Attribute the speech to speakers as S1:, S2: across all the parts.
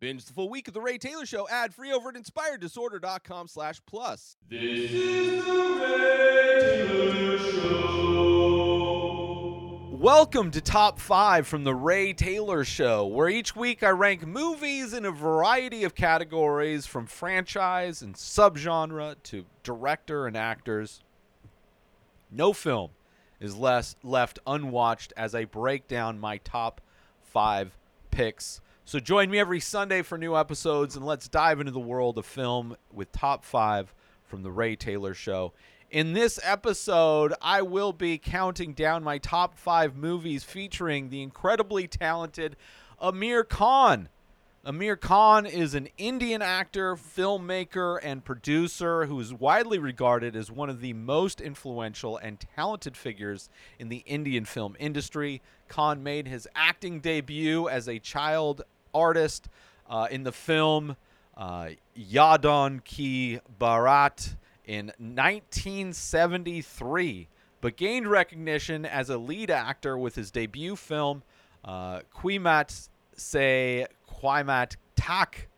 S1: Binge the full week of The Ray Taylor Show ad free over at inspireddisorder.com slash plus.
S2: This is the Ray Taylor Show.
S1: Welcome to Top 5 from The Ray Taylor Show, where each week I rank movies in a variety of categories from franchise and subgenre to director and actors. No film is less left unwatched as I break down my top five picks. So join me every Sunday for new episodes and let's dive into the world of film with top five from the Ray Taylor Show. In this episode, I will be counting down my top five movies featuring the incredibly talented Aamir Khan. Aamir Khan is an Indian actor, filmmaker, and producer who is widely regarded as one of the most influential and talented figures in the Indian film industry. Khan made his acting debut as a child artist uh, in the film uh, Yadon Ki Barat in 1973, but gained recognition as a lead actor with his debut film uh, Qayamat Se Qayamat Tak.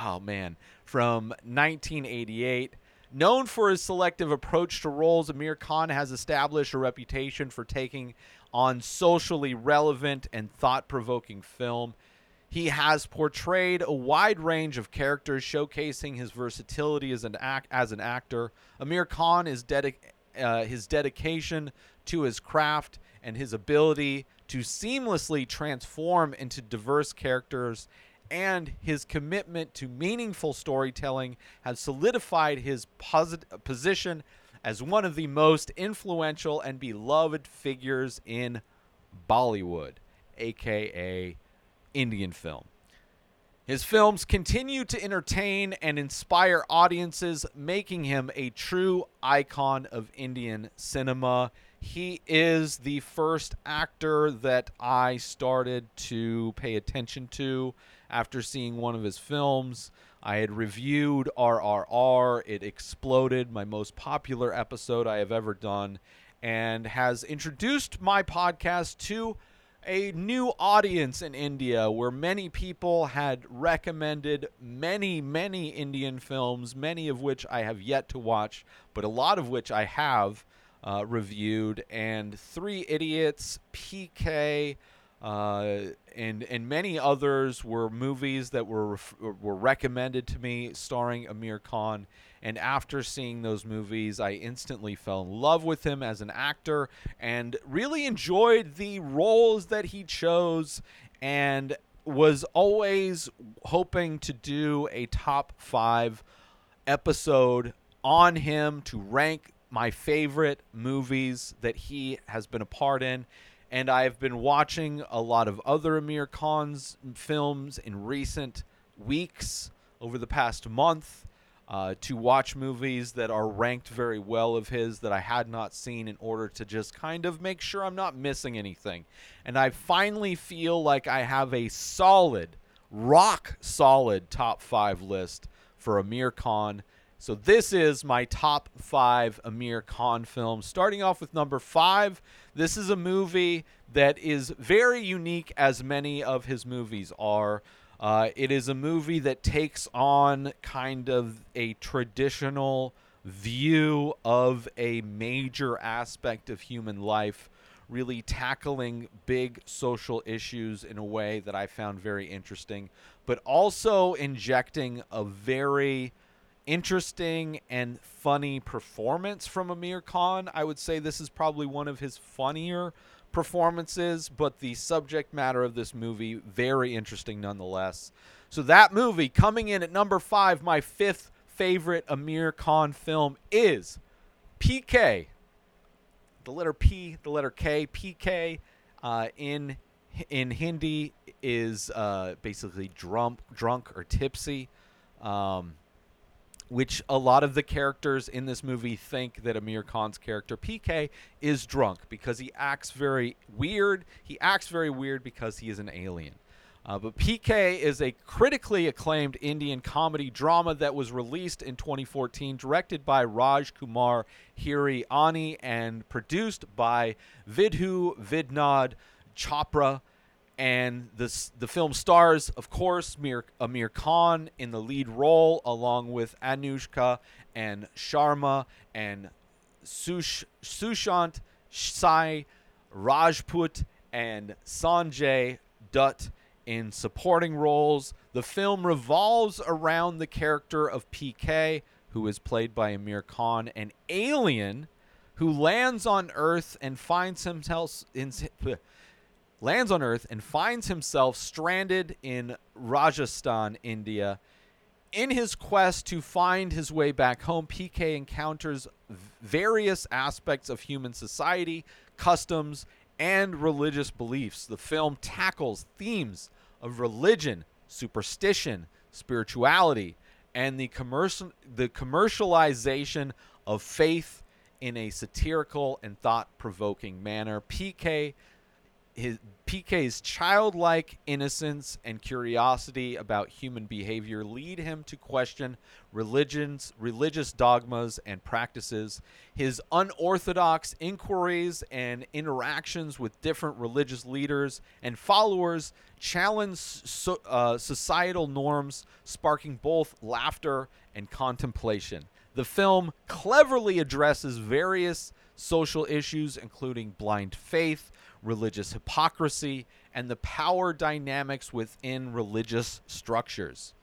S1: Oh man, from 1988. Known for his selective approach to roles, Aamir Khan has established a reputation for taking on socially relevant and thought provoking film. He has portrayed a wide range of characters, showcasing his versatility as an act as an actor. Aamir Khan is dedic- uh, his dedication to his craft and his ability to seamlessly transform into diverse characters and his commitment to meaningful storytelling has solidified his posit- position as one of the most influential and beloved figures in Bollywood, aka Indian film. His films continue to entertain and inspire audiences, making him a true icon of Indian cinema. He is the first actor that I started to pay attention to after seeing one of his films. I had reviewed RRR, it exploded, my most popular episode I have ever done, and has introduced my podcast to a new audience in India where many people had recommended many, many Indian films, many of which I have yet to watch, but a lot of which I have uh, reviewed. And Three Idiots, PK, uh, and and many others were movies that were were recommended to me starring Aamir Khan. And after seeing those movies, I instantly fell in love with him as an actor and really enjoyed the roles that he chose and was always hoping to do a top five episode on him to rank my favorite movies that he has been a part in. And I've been watching a lot of other Aamir Khan's films in recent weeks over the past month uh, to watch movies that are ranked very well of his that I had not seen in order to just kind of make sure I'm not missing anything. And I finally feel like I have a solid, rock solid top five list for Aamir Khan. So this is my top five Aamir Khan films. Starting off with number five, this is a movie that is very unique, as many of his movies are. Uh, it is a movie that takes on kind of a traditional view of a major aspect of human life, really tackling big social issues in a way that I found very interesting, but also injecting a very interesting and funny performance from Aamir Khan. I would say this is probably one of his funnier performances, but the subject matter of this movie very interesting nonetheless. So that movie coming in at number 5, my fifth favorite Aamir Khan film is PK. The letter P, the letter K, PK uh, in in Hindi is uh, basically drunk, drunk or tipsy. Um, which a lot of the characters in this movie think that Aamir Khan's character PK is drunk because he acts very weird. He acts very weird because he is an alien. Uh, but PK is a critically acclaimed Indian comedy drama that was released in 2014, directed by Raj Kumar Hirani and produced by Vidhu Vinod Chopra and this the film stars, of course, Mir, Aamir Khan in the lead role, along with Anushka and Sharma and Sush, Sushant Sai Rajput and Sanjay Dutt in supporting roles. The film revolves around the character of PK, who is played by Aamir Khan, an alien who lands on Earth and finds himself in lands on Earth and finds himself stranded in Rajasthan, India. In his quest to find his way back home, PK encounters various aspects of human society, customs, and religious beliefs. The film tackles themes of religion, superstition, spirituality, and the commercial the commercialization of faith in a satirical and thought-provoking manner. PK his PK's childlike innocence and curiosity about human behavior lead him to question religions, religious dogmas and practices. His unorthodox inquiries and interactions with different religious leaders and followers challenge so, uh, societal norms, sparking both laughter and contemplation. The film cleverly addresses various social issues, including blind faith, religious hypocrisy, and the power dynamics within religious structures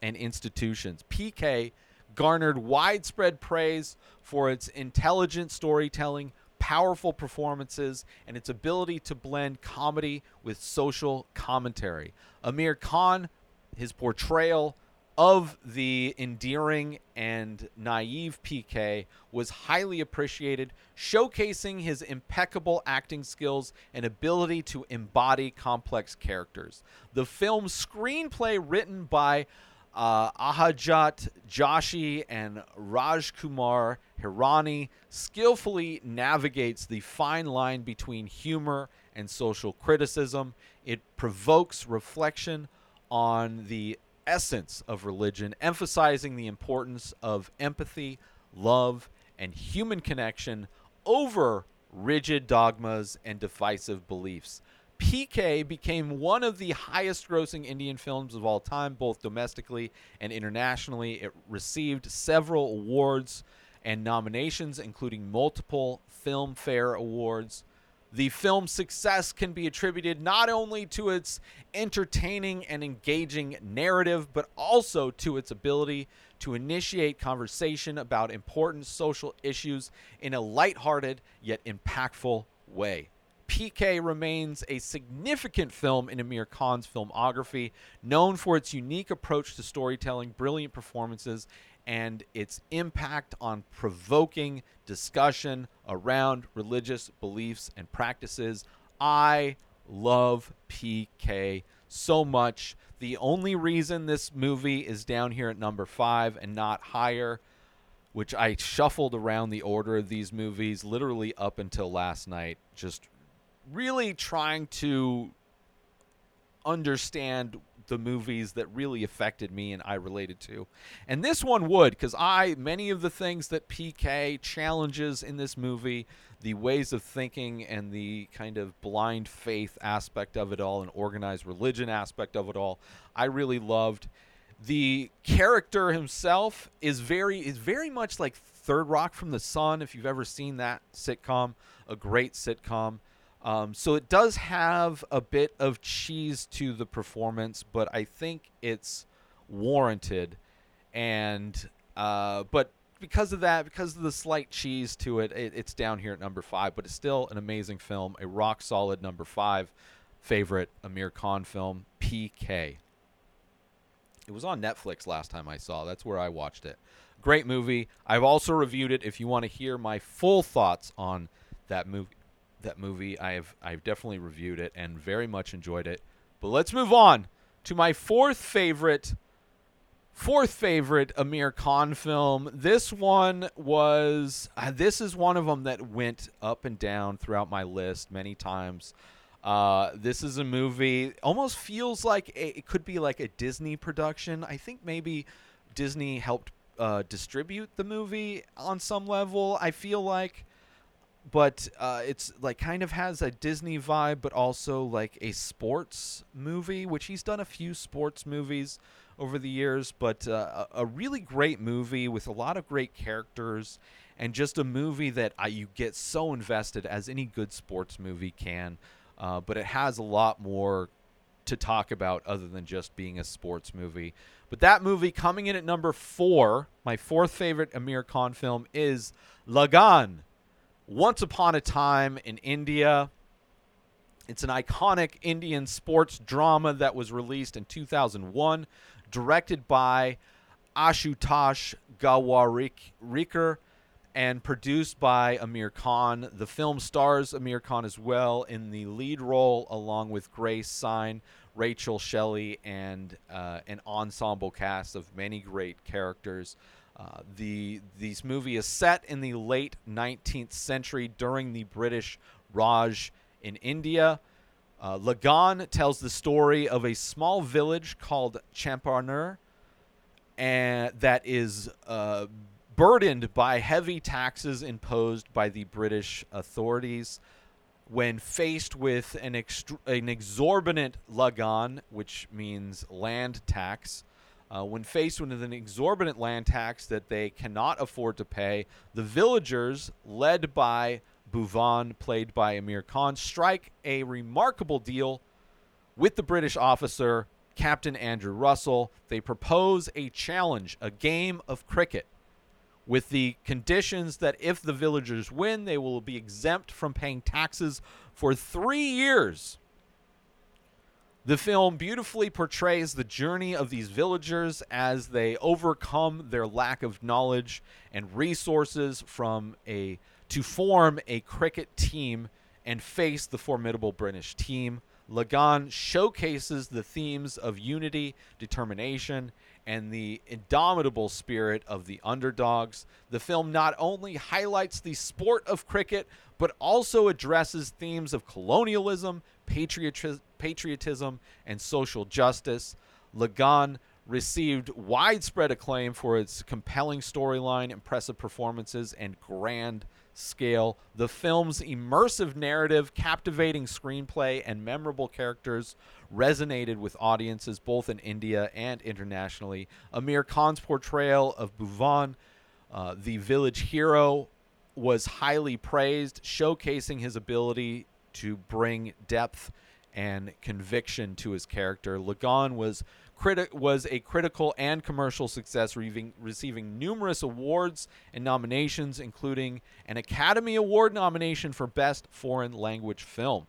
S1: and institutions. PK garnered widespread praise for its intelligent storytelling, powerful performances, and its ability to blend comedy with social commentary. Aamir Khan, his portrayal of the endearing and naive PK was highly appreciated, showcasing his impeccable acting skills and ability to embody complex characters. The film's screenplay, written by uh, Abhijat Joshi and Rajkumar Hirani, skillfully navigates the fine line between humor and social criticism. It provokes reflection on the essence of religion, emphasizing the importance of empathy, love, and human connection over rigid dogmas and divisive beliefs. PK became one of the highest grossing Indian films of all time, both domestically and internationally. It received several awards and nominations, including multiple Filmfare Awards. The film's success can be attributed not only to its entertaining and engaging narrative, but also to its ability to initiate conversation about important social issues in a lighthearted yet impactful way. PK remains a significant film in Aamir Khan's filmography, known for its unique approach to storytelling, brilliant performances, and its impact on provoking discussion around religious beliefs and practices. I love PK so much. The only reason this movie is down here at number five and not higher, which I shuffled around the order of these movies literally up until last night, just really trying to understand the movies that really affected me and I related to. And this one would, because I, many of the things that PK challenges in this movie, the ways of thinking and the kind of blind faith aspect of it all and organized religion aspect of it all, I really loved. The character himself is very is very much like Third Rock from the Sun. If you've ever seen that sitcom, a great sitcom. Um, so it does have a bit of cheese to the performance, but I think it's warranted. And uh, but because of that, because of the slight cheese to it, it, it's down here at number five. But it's still an amazing film, a rock solid number five favorite Aamir Khan film, PK. It was on Netflix last time I saw. That's where I watched it. Great movie. I've also reviewed it. If you want to hear my full thoughts on that movie, that movie. I've I've definitely reviewed it and very much enjoyed it. But let's move on to my fourth favorite fourth favorite Aamir Khan film. This one was uh, this is one of them that went up and down throughout my list many times. Uh, this is a movie almost feels like a, it could be like a Disney production. I think maybe Disney helped uh, distribute the movie on some level. I feel like but uh, it's like kind of has a Disney vibe, but also like a sports movie, which he's done a few sports movies over the years, but uh, a really great movie with a lot of great characters and just a movie that I, you get so invested as any good sports movie can. Uh, but it has a lot more to talk about other than just being a sports movie. But that movie coming in at number four, my fourth favorite Aamir Khan film is Lagan. Once Upon a Time in India. It's an iconic Indian sports drama that was released in 2001, directed by Ashutosh Gowariker and produced by Aamir Khan. The film stars Aamir Khan as well in the lead role, along with Grace Sine, Rachel Shelley, and uh, an ensemble cast of many great characters. Uh, the this movie is set in the late 19th century during the British Raj in India. Uh, Lagan tells the story of a small village called Champarnur, and that is uh, burdened by heavy taxes imposed by the British authorities. When faced with an, extr an exorbitant lagan, which means land tax, uh, when faced with an exorbitant land tax that they cannot afford to pay, the villagers, led by Bhuvan, played by Aamir Khan, strike a remarkable deal with the British officer, Captain Andrew Russell. They propose a challenge, a game of cricket, with the conditions that if the villagers win, they will be exempt from paying taxes for three years. The film beautifully portrays the journey of these villagers as they overcome their lack of knowledge and resources from a to form a cricket team and face the formidable British team. Lagan showcases the themes of unity, determination, and the indomitable spirit of the underdogs. The film not only highlights the sport of cricket, but also addresses themes of colonialism, patriotism, and social justice. Lagan received widespread acclaim for its compelling storyline, impressive performances, and grand scale. The film's immersive narrative, captivating screenplay, and memorable characters resonated with audiences both in India and internationally. Aamir Khan's portrayal of Bhuvan, uh, the village hero, was highly praised, showcasing his ability to bring depth and conviction to his character. Lagan was criti- was a critical and commercial success, receiving, receiving numerous awards and nominations, including an Academy Award nomination for Best Foreign Language Film.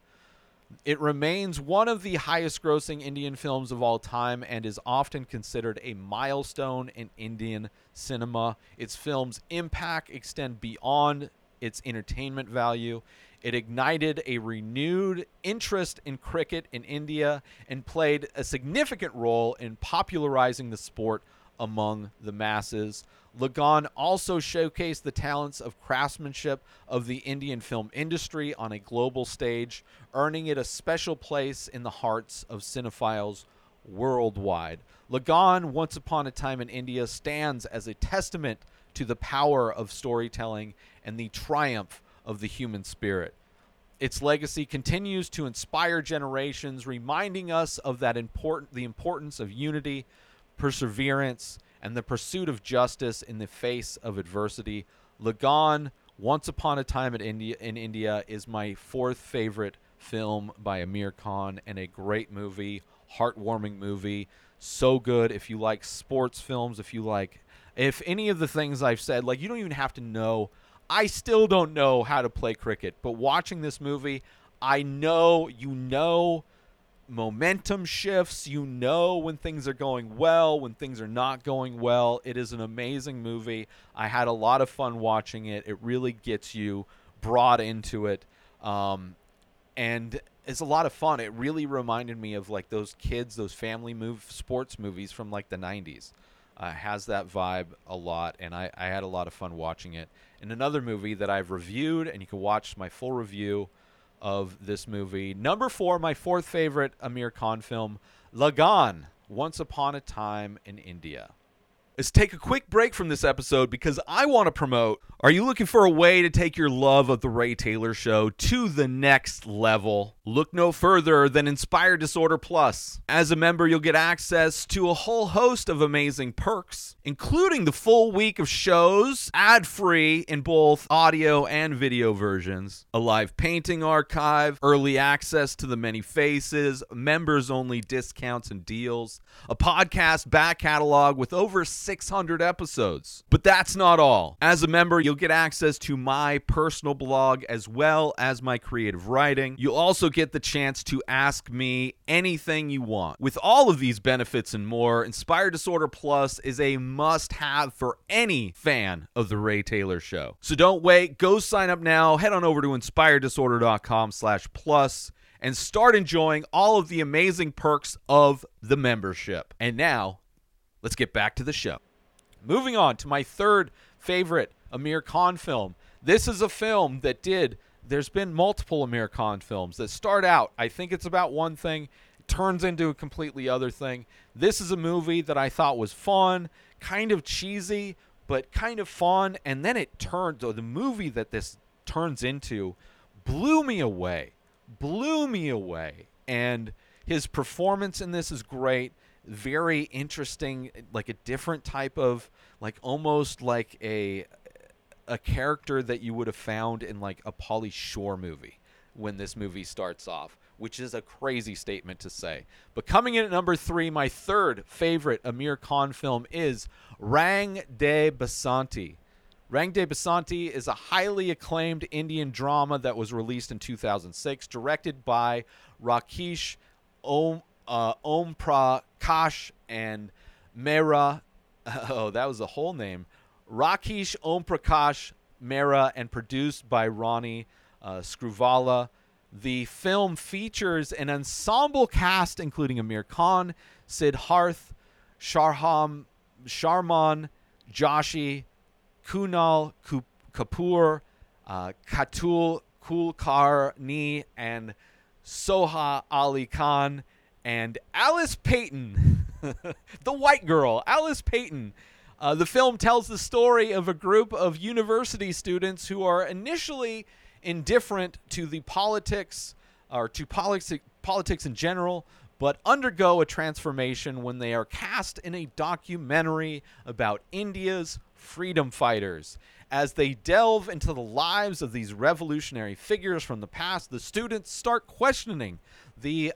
S1: It remains one of the highest grossing Indian films of all time and is often considered a milestone in Indian cinema. Its film's impact extend beyond its entertainment value. It ignited a renewed interest in cricket in India and played a significant role in popularizing the sport among the masses. Lagan also showcased the talents of craftsmanship of the Indian film industry on a global stage, earning it a special place in the hearts of cinephiles worldwide. Lagan, Once Upon a Time in India, stands as a testament to the power of storytelling and the triumph of the human spirit. Its legacy continues to inspire generations, reminding us of that important the importance of unity, perseverance, and the pursuit of justice in the face of adversity. Lagan, Once Upon a Time in India, in India is my fourth favorite film by Aamir Khan and a great movie, heartwarming movie. So good if you like sports films, if you like if any of the things I've said, like you don't even have to know I still don't know how to play cricket, but watching this movie, I know you know momentum shifts, you know when things are going well, when things are not going well. It is an amazing movie. I had a lot of fun watching it. It really gets you brought into it. Um, and it's a lot of fun. It really reminded me of like those kids, those family move sports movies from like the 90s. Uh, has that vibe a lot, and I, I had a lot of fun watching it. And another movie that I've reviewed, and you can watch my full review of this movie. Number four, my fourth favorite Aamir Khan film, Lagan, Once Upon a Time in India. Let's take a quick break from this episode because I want to promote. Are you looking for a way to take your love of The Ray Taylor Show to the next level? Look no further than Inspire Disorder Plus. As a member, you'll get access to a whole host of amazing perks, including the full week of shows, ad free in both audio and video versions, a live painting archive, early access to the many faces, members only discounts and deals, a podcast back catalog with over 600 episodes. But that's not all. As a member, you'll get access to my personal blog as well as my creative writing. You'll also get the chance to ask me anything you want. With all of these benefits and more, Inspired Disorder Plus is a must have for any fan of The Ray Taylor Show. So don't wait. Go sign up now. Head on over to inspireddisorder.com slash plus and start enjoying all of the amazing perks of the membership. And now, let's get back to the show. Moving on to my third favorite Aamir Khan film. This is a film that did, there's been multiple Aamir Khan films that start out, I think it's about one thing, turns into a completely other thing. This is a movie that I thought was fun, kind of cheesy, but kind of fun. And then it turns, or the movie that this turns into blew me away. Blew me away. And his performance in this is great. Very interesting, like a different type of, like almost like a a character that you would have found in like a Pauly Shore movie when this movie starts off, which is a crazy statement to say. But coming in at number three, my third favorite Aamir Khan film is Rang De Basanti. Rang De Basanti is a highly acclaimed Indian drama that was released in 2006, directed by Rakesh Om, uh, Om Prakash and Mehra. Oh, that was the whole name. Rakesh Om Prakash Mehra and produced by Ronnie uh. The film features an ensemble cast including Aamir Khan, Siddharth, Sharham, Sharman, Joshi, Kunal Ku- Kapoor, uh, Katul Kulkarni, and Soha Ali Khan, and Alice Payton, the white girl, Alice Payton. Uh, the film tells the story of a group of university students who are initially indifferent to the politics or to politics, politics in general, but undergo a transformation when they are cast in a documentary about India's freedom fighters. As they delve into the lives of these revolutionary figures from the past, the students start questioning the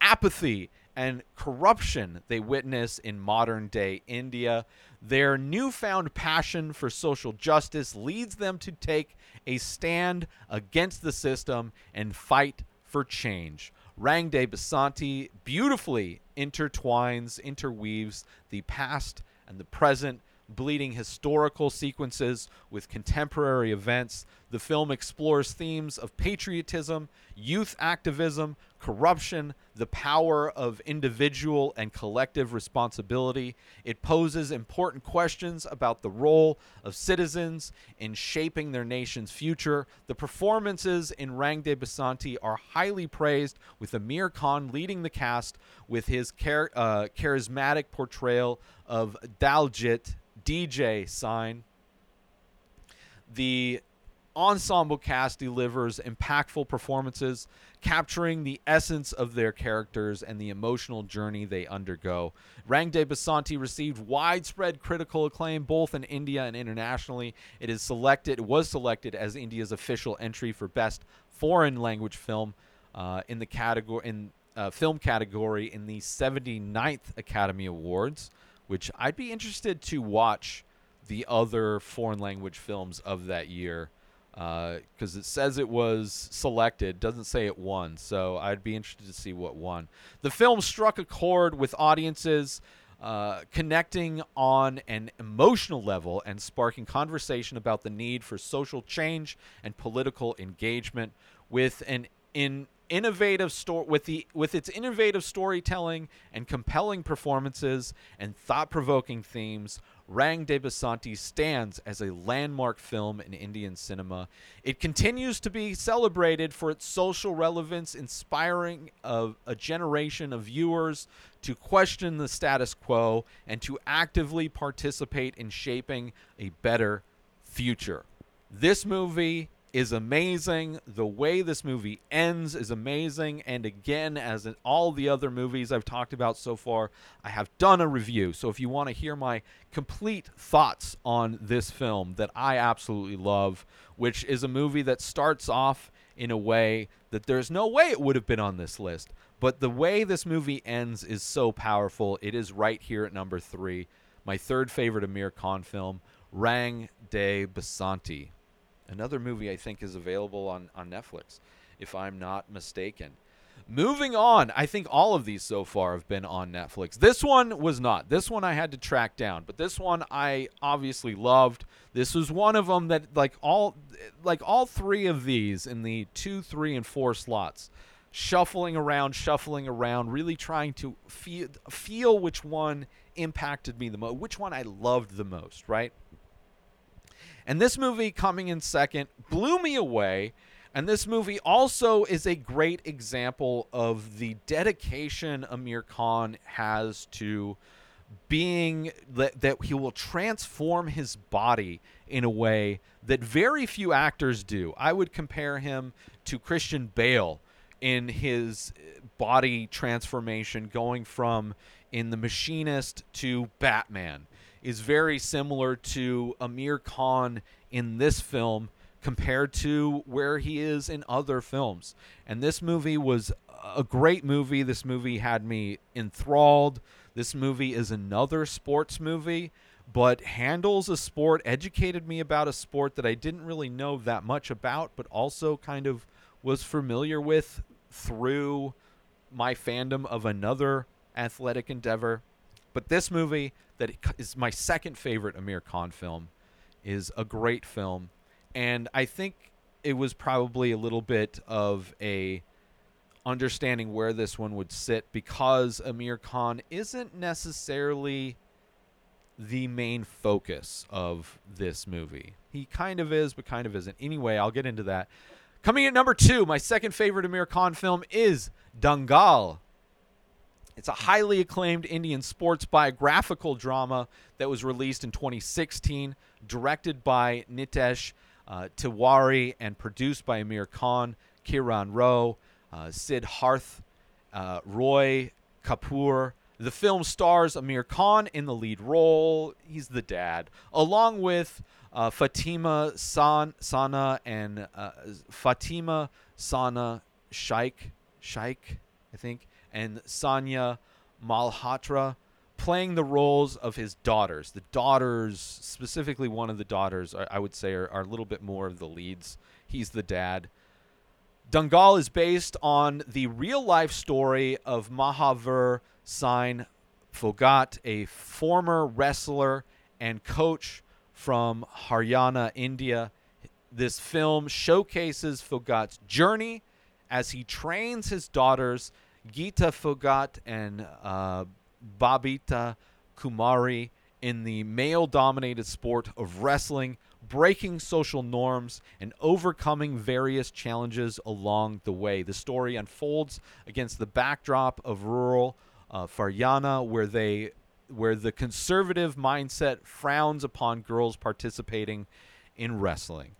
S1: apathy and corruption they witness in modern day India. Their newfound passion for social justice leads them to take a stand against the system and fight for change. Rang De Basanti beautifully intertwines, interweaves the past and the present, bleeding historical sequences with contemporary events. The film explores themes of patriotism, youth activism, corruption, the power of individual and collective responsibility. It poses important questions about the role of citizens in shaping their nation's future. The performances in Rang De Basanti are highly praised, with Aamir Khan leading the cast with his char- uh, charismatic portrayal of Daljit DJ sign. The ensemble cast delivers impactful performances, capturing the essence of their characters and the emotional journey they undergo. Rang De Basanti received widespread critical acclaim both in India and internationally. It is selected it was selected as India's official entry for best foreign language film uh, in the category in uh, film category in the 79th Academy Awards, which I'd be interested to watch the other foreign language films of that year because it says it was selected, doesn't say it won. So I'd be interested to see what won. The film struck a chord with audiences. Uh, connecting on an emotional level and sparking conversation about the need for social change and political engagement with an in innovative story with the with its innovative storytelling and compelling performances and thought-provoking themes Rang De Basanti stands as a landmark film in Indian cinema. It continues to be celebrated for its social relevance, inspiring of a generation of viewers to question the status quo and to actively participate in shaping a better future. This movie is amazing. The way this movie ends is amazing. And again, as in all the other movies I've talked about so far, I have done a review. So if you want to hear my complete thoughts on this film that I absolutely love, which is a movie that starts off in a way that there's no way it would have been on this list. But the way this movie ends is so powerful. It is right here at number three. My third favorite Aamir Khan film, Rang de Basanti. Another movie I think is available on, on Netflix, if I'm not mistaken. Moving on, I think all of these so far have been on Netflix. This one was not. This one I had to track down, but this one I obviously loved. This was one of them that like all like all three of these in the 2, 3 and 4 slots shuffling around, shuffling around, really trying to feel feel which one impacted me the most, which one I loved the most, right? And this movie coming in second blew me away. And this movie also is a great example of the dedication Aamir Khan has to being that, that he will transform his body in a way that very few actors do. I would compare him to Christian Bale in his uh, body transformation going from in The Machinist to Batman is very similar to Aamir Khan in this film compared to where he is in other films. And this movie was a great movie. This movie had me enthralled. This movie is another sports movie, but handles a sport, educated me about a sport that I didn't really know that much about, but also kind of was familiar with through my fandom of another athletic endeavor. But this movie, that is my second favorite Aamir Khan film, is a great film. And I think it was probably a little bit of a understanding where this one would sit because Aamir Khan isn't necessarily the main focus of this movie. He kind of is, but kind of isn't. Anyway, I'll get into that. Coming at number two, my second favorite Aamir Khan film is Dangal. It's a highly acclaimed Indian sports biographical drama that was released in 2016, directed by Nitesh uh, Tiwari and produced by Aamir Khan, Kiran Rao, uh, Sid Harth, uh, Roy Kapoor. The film stars Aamir Khan in the lead role. He's the dad, along with uh, Fatima San, Sana and uh, Fatima Sana Shaikh, Shaikh, I think, and Sanya Malhotra playing the roles of his daughters. The daughters, specifically one of the daughters, I would say are, are a little bit more of the leads. He's the dad. Dangal is based on the real life story of Mahavir Singh Phogat, a former wrestler and coach from Haryana, India. This film showcases Phogat's journey as he trains his daughters Geeta Phogat and uh, Babita Kumari in the male dominated sport of wrestling, breaking social norms and overcoming various challenges along the way. The story unfolds against the backdrop of rural uh, Haryana, where they where the conservative mindset frowns upon girls participating in wrestling.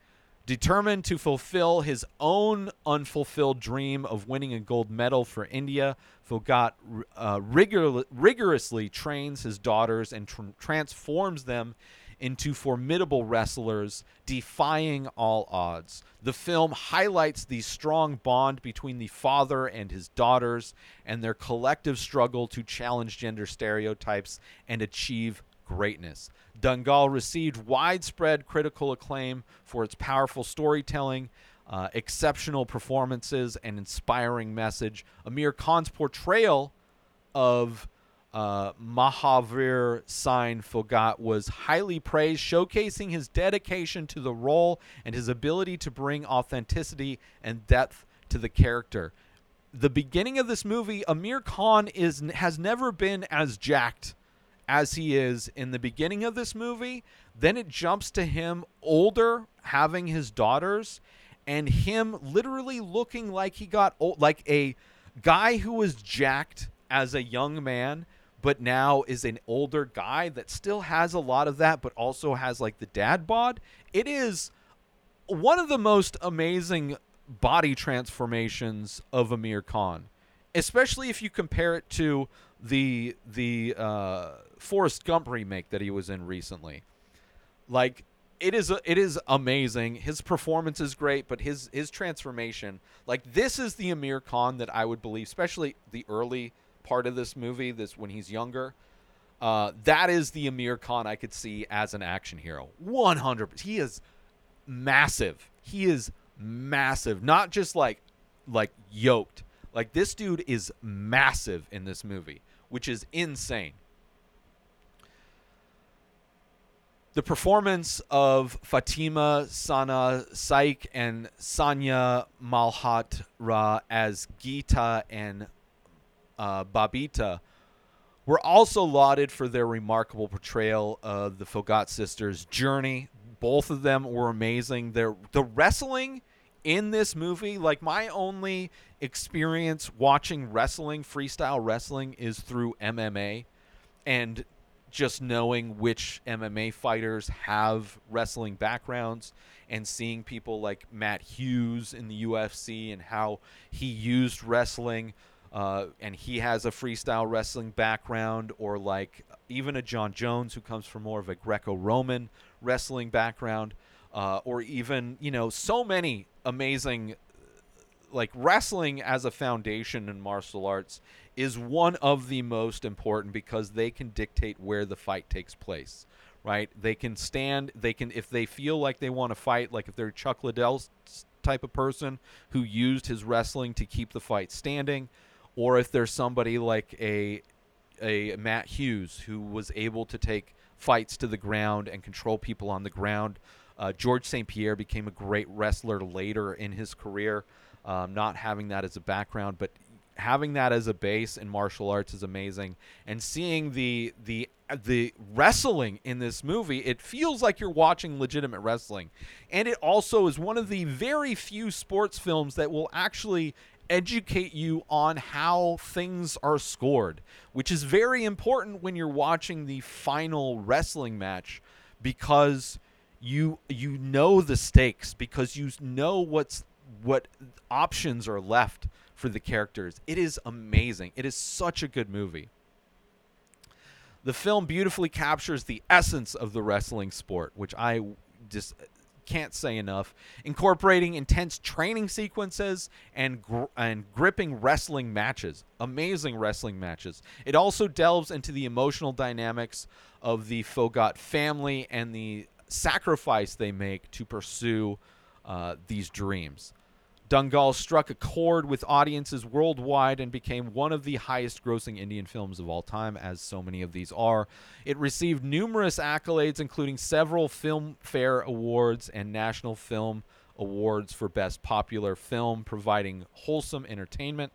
S1: Determined to fulfill his own unfulfilled dream of winning a gold medal for India, Phogat uh, rigor- rigorously trains his daughters and tr- transforms them into formidable wrestlers, defying all odds. The film highlights the strong bond between the father and his daughters and their collective struggle to challenge gender stereotypes and achieve greatness. Dangal received widespread critical acclaim for its powerful storytelling, uh, exceptional performances, and inspiring message. Aamir Khan's portrayal of uh, Mahavir Singh Phogat was highly praised, showcasing his dedication to the role and his ability to bring authenticity and depth to the character. The beginning of this movie, Aamir Khan is has never been as jacked as he is in the beginning of this movie. Then it jumps to him older, having his daughters, and him literally looking like he got old, like a guy who was jacked as a young man, but now is an older guy that still has a lot of that, but also has like the dad bod. It is one of the most amazing body transformations of Aamir Khan, especially if you compare it to the the uh, Forrest Gump remake that he was in recently. Like it is it is amazing. His performance is great, but his his transformation, like this is the Aamir Khan that I would believe, especially the early part of this movie, this when he's younger. Uh, that is the Aamir Khan I could see as an action hero. 100. He is massive. He is massive. Not just like like yoked. Like this dude is massive in this movie, which is insane. The performance of Fatima Sana Saik and Sanya Malhotra as Geeta and uh, Babita were also lauded for their remarkable portrayal of the Phogat sisters' journey. Both of them were amazing. Their the wrestling in this movie, like my only experience watching wrestling, freestyle wrestling, is through MMA, and just knowing which MMA fighters have wrestling backgrounds and seeing people like Matt Hughes in the UFC and how he used wrestling uh, and he has a freestyle wrestling background, or like even a Jon Jones who comes from more of a Greco Roman wrestling background, uh, or even, you know, so many amazing. Like wrestling as a foundation in martial arts is one of the most important because they can dictate where the fight takes place right? They can stand. They can if they feel like they want to fight, like if they're Chuck Liddell type of person who used his wrestling to keep the fight standing, or if there's somebody like a a Matt Hughes who was able to take fights to the ground and control people on the ground. Uh, George St. Pierre became a great wrestler later in his career, um, not having that as a background, but having that as a base in martial arts is amazing. And seeing the the the wrestling in this movie, it feels like you're watching legitimate wrestling. And it also is one of the very few sports films that will actually educate you on how things are scored, which is very important when you're watching the final wrestling match because you you know the stakes because you know what's what options are left for the characters. It is amazing. It is such a good movie. The film beautifully captures the essence of the wrestling sport, which I just can't say enough, incorporating intense training sequences and gr- and gripping wrestling matches, amazing wrestling matches. It also delves into the emotional dynamics of the Phogat family and the sacrifice they make to pursue uh, these dreams. Dangal struck a chord with audiences worldwide and became one of the highest grossing Indian films of all time, as so many of these are. It received numerous accolades, including several Filmfare Awards and National Film Awards for Best Popular Film, providing wholesome entertainment,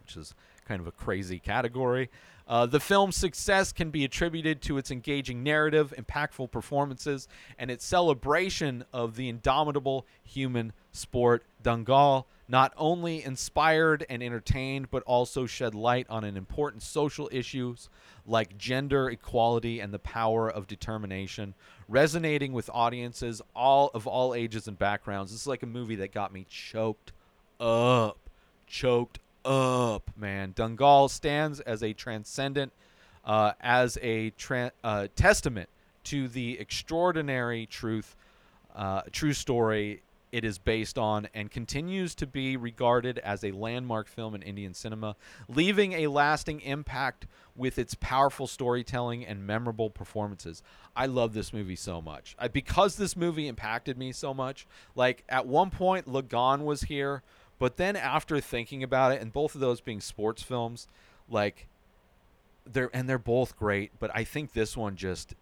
S1: which is kind of a crazy category. Uh, the film's success can be attributed to its engaging narrative, impactful performances, and its celebration of the indomitable human sport. Dangal not only inspired and entertained, but also shed light on an important social issues like gender equality and the power of determination, resonating with audiences all of all ages and backgrounds. This is like a movie that got me choked up, choked up, man. Dangal stands as a transcendent, uh, as a tra- uh, testament to the extraordinary truth, uh, true story it is based on, and continues to be regarded as a landmark film in Indian cinema, leaving a lasting impact with its powerful storytelling and memorable performances. I love this movie so much. I, because this movie impacted me so much, like at one point, Lagan was here. But then after thinking about it, and both of those being sports films, like they're and they're both great, but I think this one just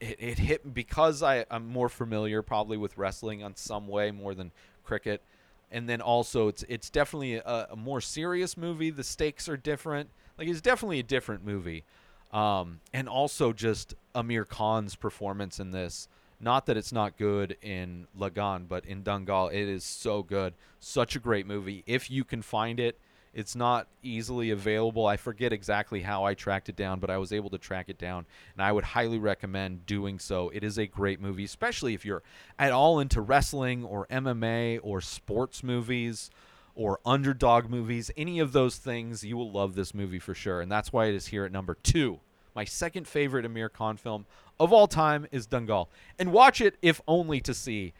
S1: it, it hit because I, I'm more familiar probably with wrestling on some way more than cricket. And then also it's it's definitely a, a more serious movie. The stakes are different. Like it's definitely a different movie. Um, and also just Aamir Khan's performance in this. Not that it's not good in Lagan, but in Dangal, it is so good. Such a great movie. If you can find it, It's not easily available. I forget exactly how I tracked it down, but I was able to track it down, and I would highly recommend doing so. It is a great movie, especially if you're at all into wrestling or MMA or sports movies or underdog movies, any of those things, you will love this movie for sure. And that's why it is here at number two. My second favorite Aamir Khan film of all time is Dangal. And watch it if only to see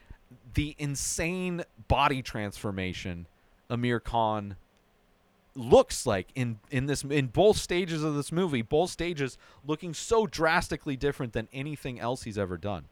S1: the insane body transformation Aamir Khan looks like in in this in both stages of this movie both stages looking so drastically different than anything else he's ever done.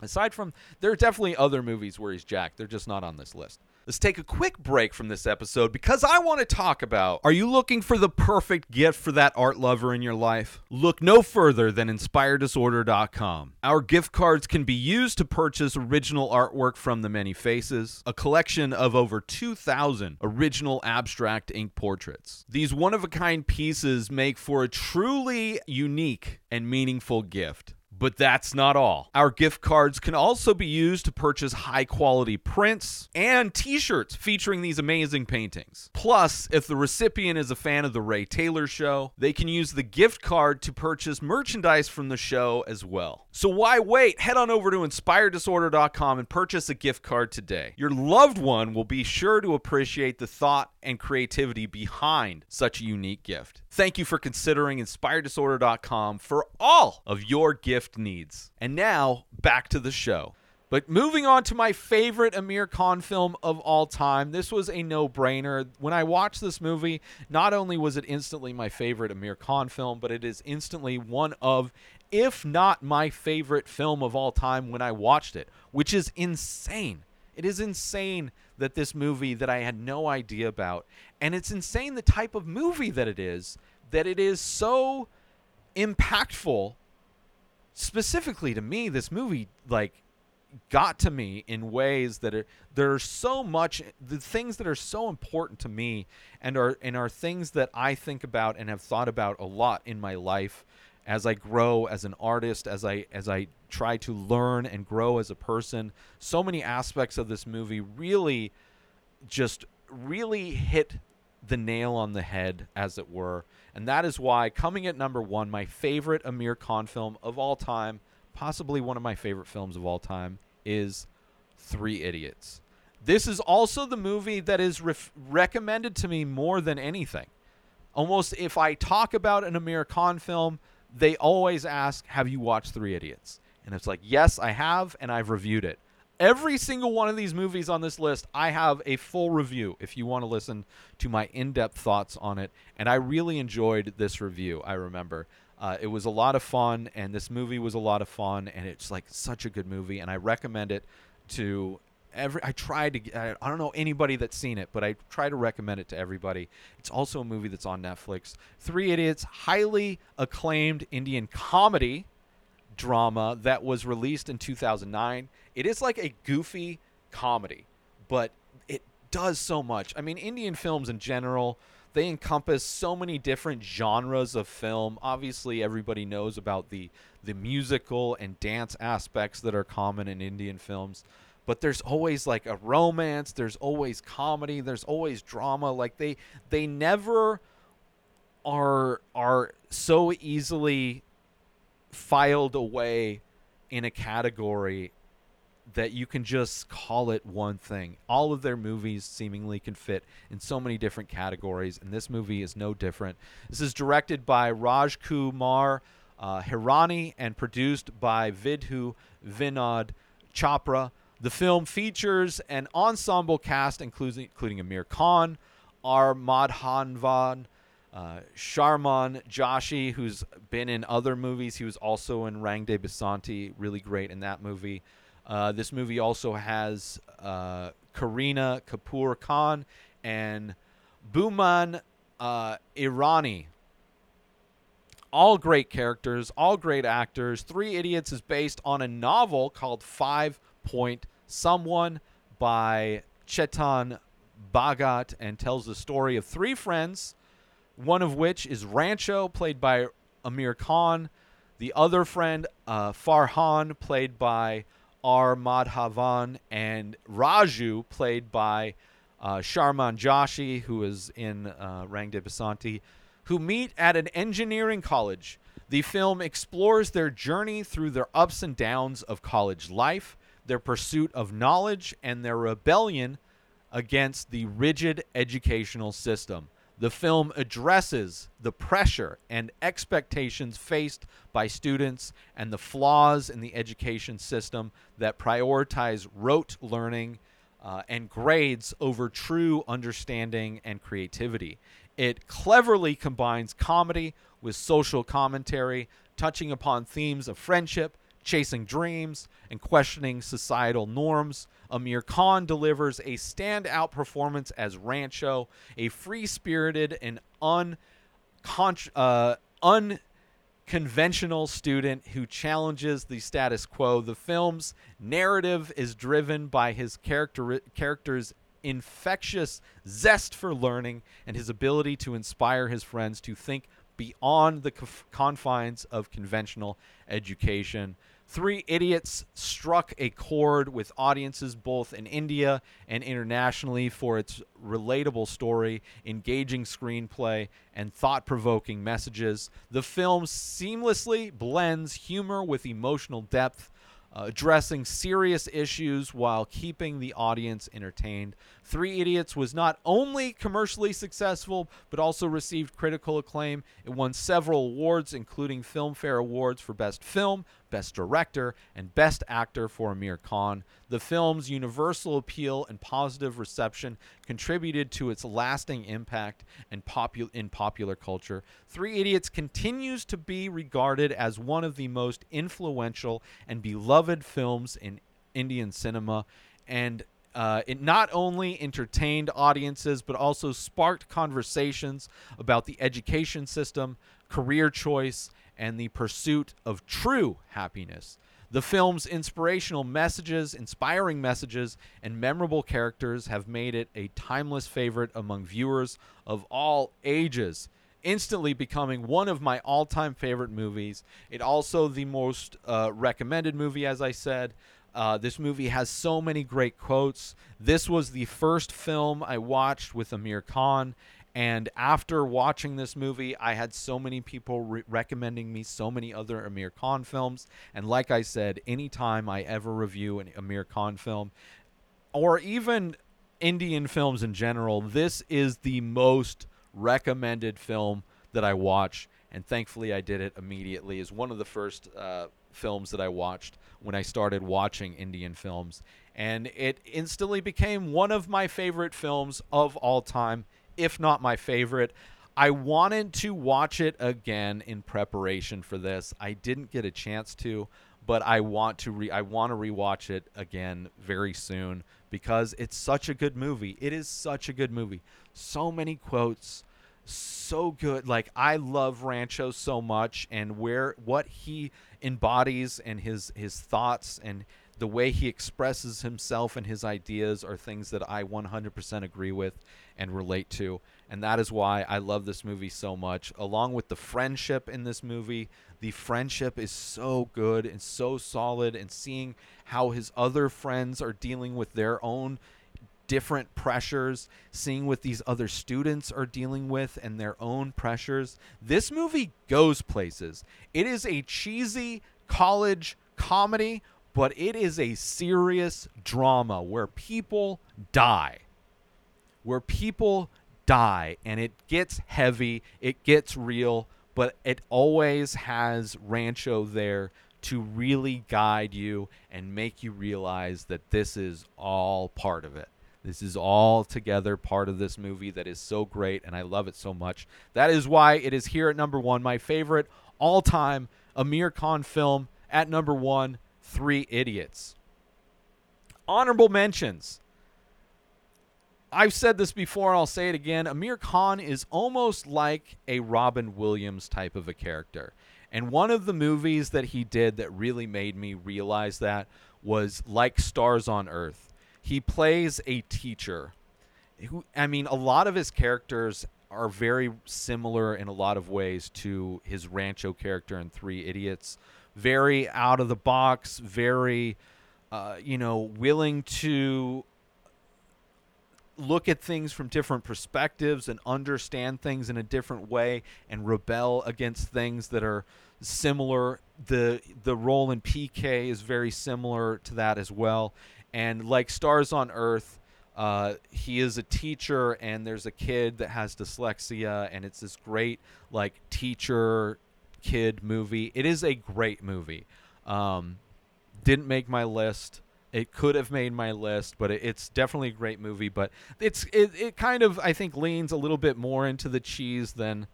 S1: Aside from there are definitely other movies where he's jacked. They're just not on this list Let's take a quick break from this episode because I want to talk about Are you looking for the perfect gift for that art lover in your life? Look no further than inspireddisorder.com. Our gift cards can be used to purchase original artwork from the many faces, a collection of over 2,000 original abstract ink portraits. These one of a kind pieces make for a truly unique and meaningful gift. But that's not all. Our gift cards can also be used to purchase high quality prints and t shirts featuring these amazing paintings. Plus, if the recipient is a fan of The Ray Taylor Show, they can use the gift card to purchase merchandise from the show as well. So why wait? Head on over to inspireddisorder.com and purchase a gift card today. Your loved one will be sure to appreciate the thought and creativity behind such a unique gift. Thank you for considering inspireddisorder.com for all of your gift needs. And now, back to the show. But moving on to my favorite Aamir Khan film of all time, this was a no brainer. When I watched this movie, not only was it instantly my favorite Aamir Khan film, but it is instantly one of, if not my favorite film of all time when I watched it, which is insane. It is insane that this movie that I had no idea about, and it's insane the type of movie that it is, that it is so impactful. Specifically to me, this movie like got to me in ways that are there's so much the things that are so important to me and are and are things that I think about and have thought about a lot in my life as I grow as an artist as I as I try to learn and grow as a person so many aspects of this movie really just really hit the nail on the head as it were and that is why coming at number 1 my favorite Aamir Khan film of all time possibly one of my favorite films of all time is Three Idiots. This is also the movie that is ref- recommended to me more than anything. Almost if I talk about an Aamir Khan film, they always ask, Have you watched Three Idiots? And it's like, Yes, I have, and I've reviewed it. Every single one of these movies on this list, I have a full review if you want to listen to my in depth thoughts on it. And I really enjoyed this review, I remember. Uh, it was a lot of fun, and this movie was a lot of fun, and it's like such a good movie, and I recommend it to every. I tried to. I, I don't know anybody that's seen it, but I try to recommend it to everybody. It's also a movie that's on Netflix. Three Idiots, highly acclaimed Indian comedy drama that was released in 2009. It is like a goofy comedy, but it does so much. I mean, Indian films in general they encompass so many different genres of film. Obviously, everybody knows about the the musical and dance aspects that are common in Indian films, but there's always like a romance, there's always comedy, there's always drama. Like they they never are are so easily filed away in a category that you can just call it one thing. All of their movies seemingly can fit in so many different categories, and this movie is no different. This is directed by Raj Kumar uh, Hirani and produced by Vidhu Vinod Chopra. The film features an ensemble cast, including, including Aamir Khan, R. Madhavan, uh, Sharman Joshi, who's been in other movies. He was also in Rang De Basanti, really great in that movie. Uh, this movie also has uh, Kareena Kapoor Khan and Boman uh, Irani. All great characters, all great actors. Three Idiots is based on a novel called Five Point Someone by Chetan Bhagat and tells the story of three friends, one of which is Rancho, played by Aamir Khan. The other friend, uh, Farhan, played by R. Madhavan, and Raju, played by uh, Sharman Joshi, who is in uh, Rang de Basanti, who meet at an engineering college. The film explores their journey through their ups and downs of college life, their pursuit of knowledge, and their rebellion against the rigid educational system. The film addresses the pressure and expectations faced by students and the flaws in the education system that prioritize rote learning uh, and grades over true understanding and creativity. It cleverly combines comedy with social commentary, touching upon themes of friendship, chasing dreams, and questioning societal norms. Aamir Khan delivers a standout performance as Rancho, a free spirited and uh, unconventional student who challenges the status quo. The film's narrative is driven by his character, character's infectious zest for learning and his ability to inspire his friends to think beyond the conf- confines of conventional education. Three Idiots struck a chord with audiences both in India and internationally for its relatable story, engaging screenplay, and thought provoking messages. The film seamlessly blends humor with emotional depth, uh, addressing serious issues while keeping the audience entertained. Three Idiots was not only commercially successful, but also received critical acclaim. It won several awards, including Filmfare Awards for Best Film, Best Director, and Best Actor for Aamir Khan. The film's universal appeal and positive reception contributed to its lasting impact and popu- in popular culture. Three Idiots continues to be regarded as one of the most influential and beloved films in Indian cinema, and uh, it not only entertained audiences but also sparked conversations about the education system, career choice, and the pursuit of true happiness. The film's inspirational messages, inspiring messages, and memorable characters have made it a timeless favorite among viewers of all ages, instantly becoming one of my all time favorite movies. It also the most uh, recommended movie, as I said. Uh, this movie has so many great quotes. This was the first film I watched with Aamir Khan. And after watching this movie, I had so many people re- recommending me so many other Aamir Khan films. And like I said, anytime I ever review an Aamir Khan film, or even Indian films in general, this is the most recommended film that I watch. And thankfully, I did it immediately. Is one of the first uh, films that I watched when I started watching Indian films. And it instantly became one of my favorite films of all time, if not my favorite. I wanted to watch it again in preparation for this. I didn't get a chance to, but I want to re- I want to rewatch it again very soon because it's such a good movie. It is such a good movie. So many quotes, so good. Like I love Rancho so much and where what he embodies and his his thoughts and the way he expresses himself and his ideas are things that I 100% agree with and relate to. And that is why I love this movie so much. Along with the friendship in this movie, the friendship is so good and so solid, and seeing how his other friends are dealing with their own different pressures, seeing what these other students are dealing with and their own pressures. This movie goes places. It is a cheesy college comedy, but it is a serious drama where people die. Where people die and it gets heavy, it gets real, but it always has Rancho there to really guide you and make you realize that this is all part of it. This is all together part of this movie that is so great, and I love it so much. That is why it is here at number one, my favorite all time Aamir Khan film at number one, Three Idiots. Honorable mentions. I've said this before, and I'll say it again. Aamir Khan is almost like a Robin Williams type of a character. And one of the movies that he did that really made me realize that was Like Stars on Earth. He plays a teacher. Who, I mean, a lot of his characters are very similar in a lot of ways to his Rancho character in Three Idiots. Very out of the box, very, uh, you know, willing to look at things from different perspectives and understand things in a different way and rebel against things that are similar. The the role in PK is very similar to that as well. And like Stars on Earth, uh, he is a teacher and there's a kid that has dyslexia and it's this great like teacher kid movie. It is a great movie. Um, didn't make my list. It could have made my list, but it, it's definitely a great movie. But it's it, it kind of I think leans a little bit more into the cheese than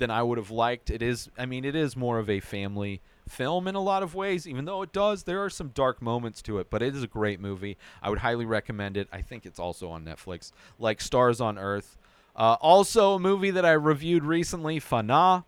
S1: than I would have liked. It is I mean it is more of a family film in a lot of ways, even though it does there are some dark moments to it. But it is a great movie. I would highly recommend it. I think it's also on Netflix, like Stars on Earth. Uh, also, a movie that I reviewed recently, Fanaa.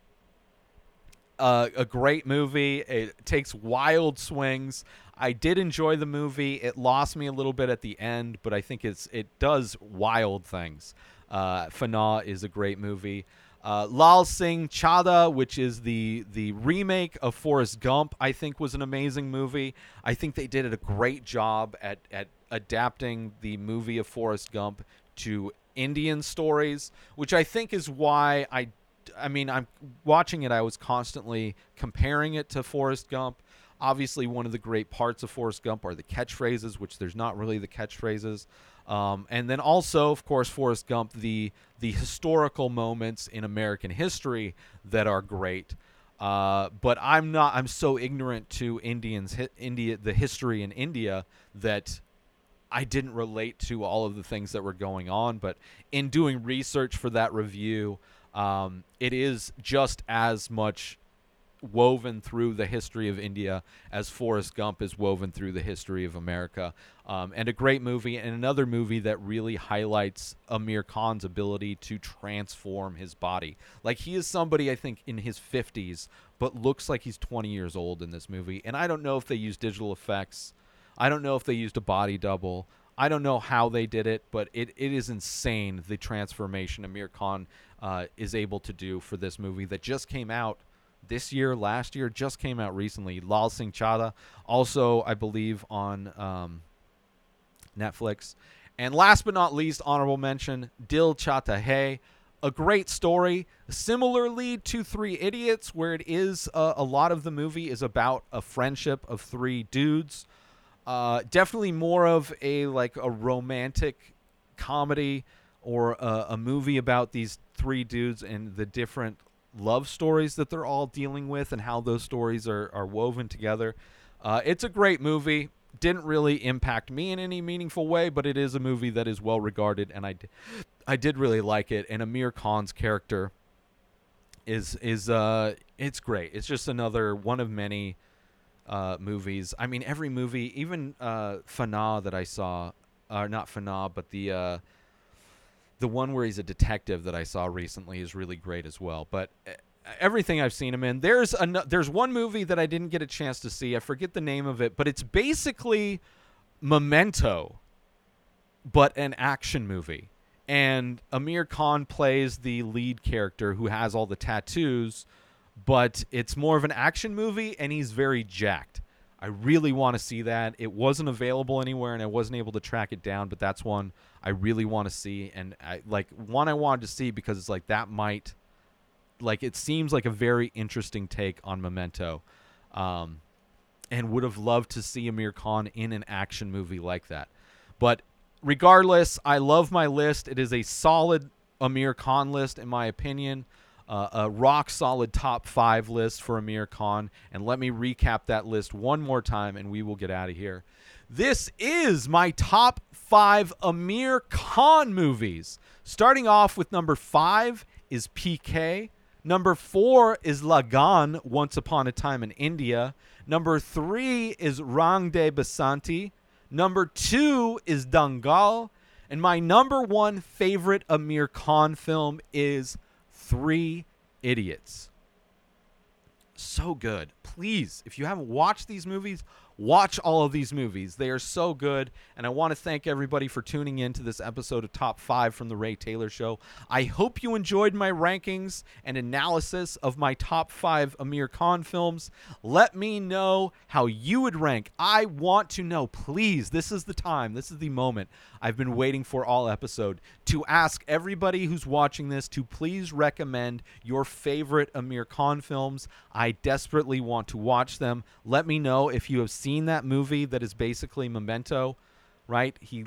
S1: Uh, a great movie. It takes wild swings. I did enjoy the movie. It lost me a little bit at the end, but I think it's it does wild things. Uh, Fanaa is a great movie. Uh, Lal Singh Chaddha, which is the the remake of Forrest Gump, I think was an amazing movie. I think they did a great job at at adapting the movie of Forrest Gump to Indian stories, which I think is why I I mean, I'm watching it. I was constantly comparing it to Forrest Gump. Obviously, one of the great parts of Forrest Gump are the catchphrases, which there's not really the catchphrases. Um, and then also, of course, Forrest Gump, the the historical moments in American history that are great. Uh, but I'm not. I'm so ignorant to Indians, hi- India, the history in India that I didn't relate to all of the things that were going on. But in doing research for that review, um, it is just as much woven through the history of India as Forrest Gump is woven through the history of America. Um, and a great movie, and another movie that really highlights Aamir Khan's ability to transform his body. Like, he is somebody, I think, in his 50s, but looks like he's 20 years old in this movie. And I don't know if they use digital effects, I don't know if they used a body double. I don't know how they did it, but it, it is insane the transformation Aamir Khan uh, is able to do for this movie that just came out this year, last year, just came out recently. Lal Singh Chaddha, also I believe on um, Netflix. And last but not least, honorable mention, Dil Chahta Hai, a great story, similarly to Three Idiots, where it is uh, a lot of the movie is about a friendship of three dudes. Uh, definitely more of a like a romantic comedy or a movie about these three dudes and the different love stories that they're all dealing with and how those stories are, are woven together. Uh, it's a great movie. Didn't really impact me in any meaningful way, but it is a movie that is well regarded, and I, d- I did really like it. And Aamir Khan's character is is uh it's great. It's just another one of many uh, movies. I mean, every movie, even uh, Fanaa that I saw, or not Fanaa, but the uh, the one where he's a detective that I saw recently is really great as well. But uh, everything I've seen him in, there's an, there's one movie that I didn't get a chance to see. I forget the name of it, but it's basically Memento, but an action movie. And Aamir Khan plays the lead character who has all the tattoos, but it's more of an action movie, and he's very jacked. I really want to see that. It wasn't available anywhere, and I wasn't able to track it down. But that's one I really want to see, and I like one I wanted to see because it's like that might, like it seems like a very interesting take on Memento, um, and would have loved to see Aamir Khan in an action movie like that. But regardless, I love my list. It is a solid Aamir Khan list, in my opinion. Uh, a rock solid top five list for Aamir Khan. And let me recap that list one more time and we will get out of here. This is my top five Aamir Khan movies. Starting off with number five is PK. Number four is Lagaan, Once Upon a Time in India. Number three is Rang de Basanti. Number two is Dangal. And my number one favorite Aamir Khan film is Three Idiots. So good. Please, if you haven't watched these movies, Watch all of these movies. They are so good. And I want to thank everybody for tuning in to this episode of Top 5 from The Ray Taylor Show. I hope you enjoyed my rankings and analysis of my top 5 Aamir Khan films. Let me know how you would rank. I want to know. Please, this is the time. This is the moment I've been waiting for all episode to ask everybody who's watching this to please recommend your favorite Aamir Khan films. I desperately want to watch them. Let me know if you have seen that movie that is basically Memento, right? He,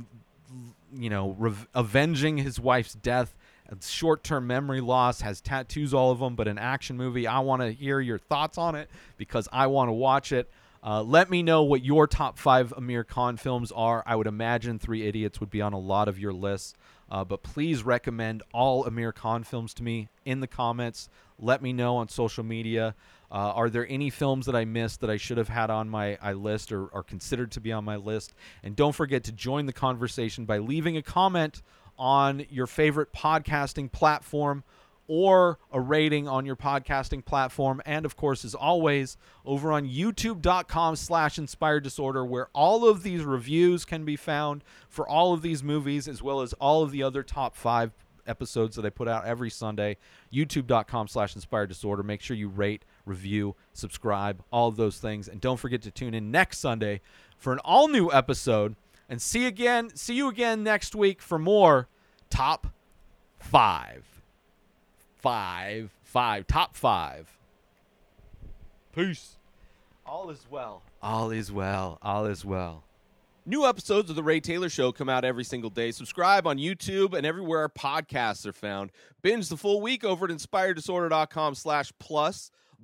S1: you know, rev- avenging his wife's death. Short term memory loss, has tattoos, all of them, but an action movie. I want to hear your thoughts on it because I want to watch it. Uh, let me know what your top five Aamir Khan films are. I would imagine Three Idiots would be on a lot of your lists. Uh, but please recommend all Aamir Khan films to me in the comments. Let me know on social media. Uh, are there any films that I missed that I should have had on my, my list or are considered to be on my list? And don't forget to join the conversation by leaving a comment on your favorite podcasting platform or a rating on your podcasting platform. And of course as always over on youtube.com slash inspired disorder where all of these reviews can be found for all of these movies as well as all of the other top five episodes that i put out every sunday. Youtube.com slash inspired disorder. Make sure you rate review subscribe all of those things and don't forget to tune in next sunday for an all new episode and see again see you again next week for more top five five, five, top five. Peace. All is well. All is well. All is well.
S3: New episodes of The Ray Taylor Show come out every single day. Subscribe on YouTube and everywhere our podcasts are found. Binge the full week over at inspireddisorder.com slash plus.